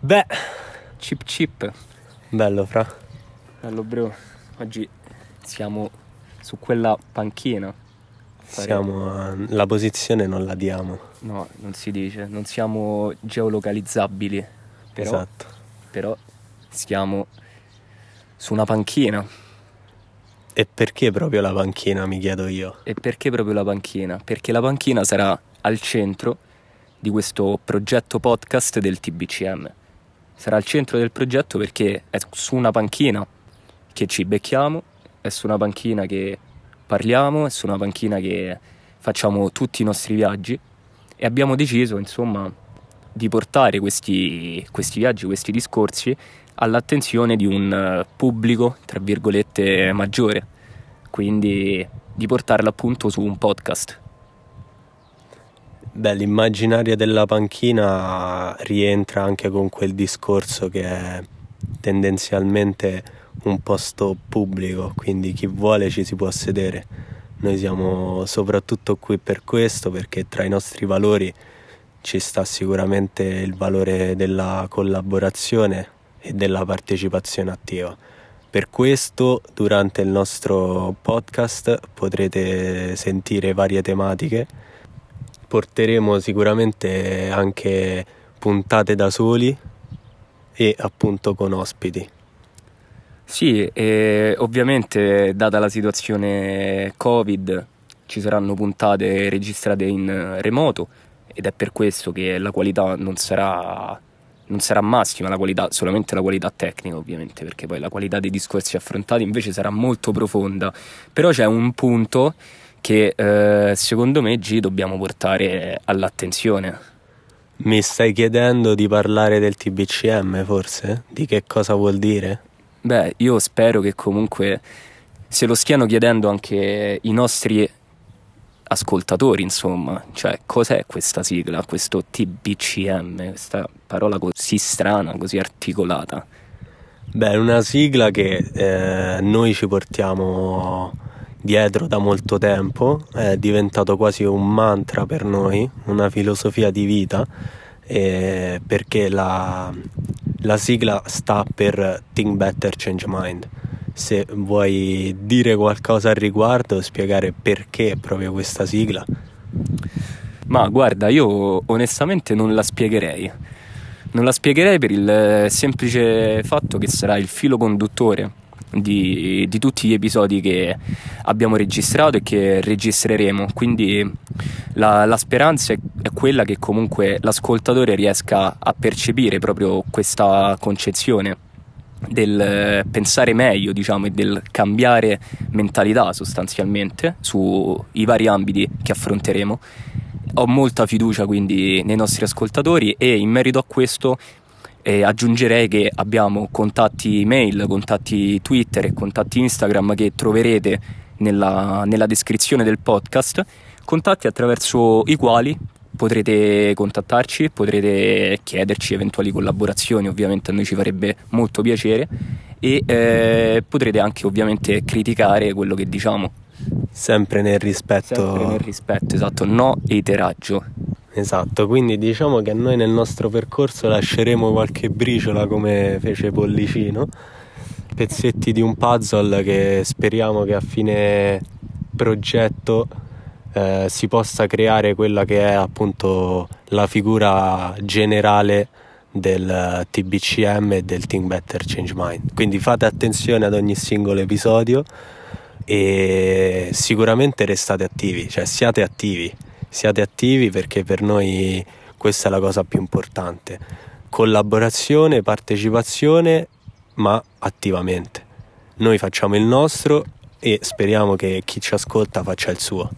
Beh, Chip chip. bello fra. Bello bro. Oggi siamo su quella panchina. Siamo a- la posizione non la diamo. No, non si dice. Non siamo geolocalizzabili. Però, Esatto. però stiamo su una panchina. E perché proprio la panchina, mi chiedo io. E perché proprio la panchina? Perché la panchina sarà al centro di questo progetto podcast del TBCM. Sarà al centro del progetto perché è su una panchina che ci becchiamo, è su una panchina che parliamo, è su una panchina che facciamo tutti i nostri viaggi e abbiamo deciso, insomma, di portare questi, questi viaggi, questi discorsi all'attenzione di un eh, pubblico, tra virgolette, maggiore. Quindi di portarla appunto su un podcast. Beh, l'immaginario della panchina rientra anche con quel discorso che è tendenzialmente un posto pubblico, quindi chi vuole ci si può sedere. Noi siamo soprattutto qui per questo, perché tra i nostri valori ci sta sicuramente il valore della collaborazione e della partecipazione attiva. Per questo durante il nostro podcast potrete sentire varie tematiche porteremo sicuramente anche puntate da soli e appunto con ospiti. Sì, e ovviamente data la situazione Covid ci saranno puntate registrate in remoto ed è per questo che la qualità non sarà, non sarà massima, la qualità, solamente la qualità tecnica ovviamente, perché poi la qualità dei discorsi affrontati invece sarà molto profonda. Però c'è un punto che eh, secondo me G dobbiamo portare all'attenzione. Mi stai chiedendo di parlare del TBCM forse? Di che cosa vuol dire? Beh, io spero che comunque se lo stiano chiedendo anche i nostri ascoltatori, insomma, cioè cos'è questa sigla, questo TBCM, questa parola così strana, così articolata. Beh, è una sigla che eh, noi ci portiamo dietro da molto tempo, è diventato quasi un mantra per noi, una filosofia di vita, eh, perché la, la sigla sta per Think Better Change Mind. Se vuoi dire qualcosa al riguardo, spiegare perché proprio questa sigla. Ma guarda, io onestamente non la spiegherei. Non la spiegherei per il semplice fatto che sarà il filo conduttore di, di, tutti gli episodi che abbiamo registrato e che registreremo. Quindi la, la speranza è, è, quella che comunque l'ascoltatore riesca a percepire proprio questa concezione del pensare meglio, diciamo, e del cambiare mentalità sostanzialmente sui vari ambiti che affronteremo. Ho molta fiducia quindi nei nostri ascoltatori e in merito a questo e aggiungerei che abbiamo contatti email, contatti Twitter e contatti Instagram che troverete nella, nella descrizione del podcast, contatti attraverso i quali potrete contattarci, potrete chiederci eventuali collaborazioni, ovviamente a noi ci farebbe molto piacere e eh, potrete anche ovviamente criticare quello che diciamo. Sempre nel rispetto. Sempre nel rispetto, esatto, no eiteraggio. Esatto, quindi diciamo che noi nel nostro percorso lasceremo qualche briciola come fece Pollicino, pezzetti di un puzzle che speriamo che a fine progetto eh, si possa creare quella che è appunto la figura generale del TBCM e del Think Better Change Mind. Quindi fate attenzione ad ogni singolo episodio e sicuramente restate attivi, cioè siate attivi siate attivi perché per noi questa è la cosa più importante. Collaborazione, partecipazione, ma attivamente. Noi facciamo il nostro e speriamo che chi ci ascolta faccia il suo.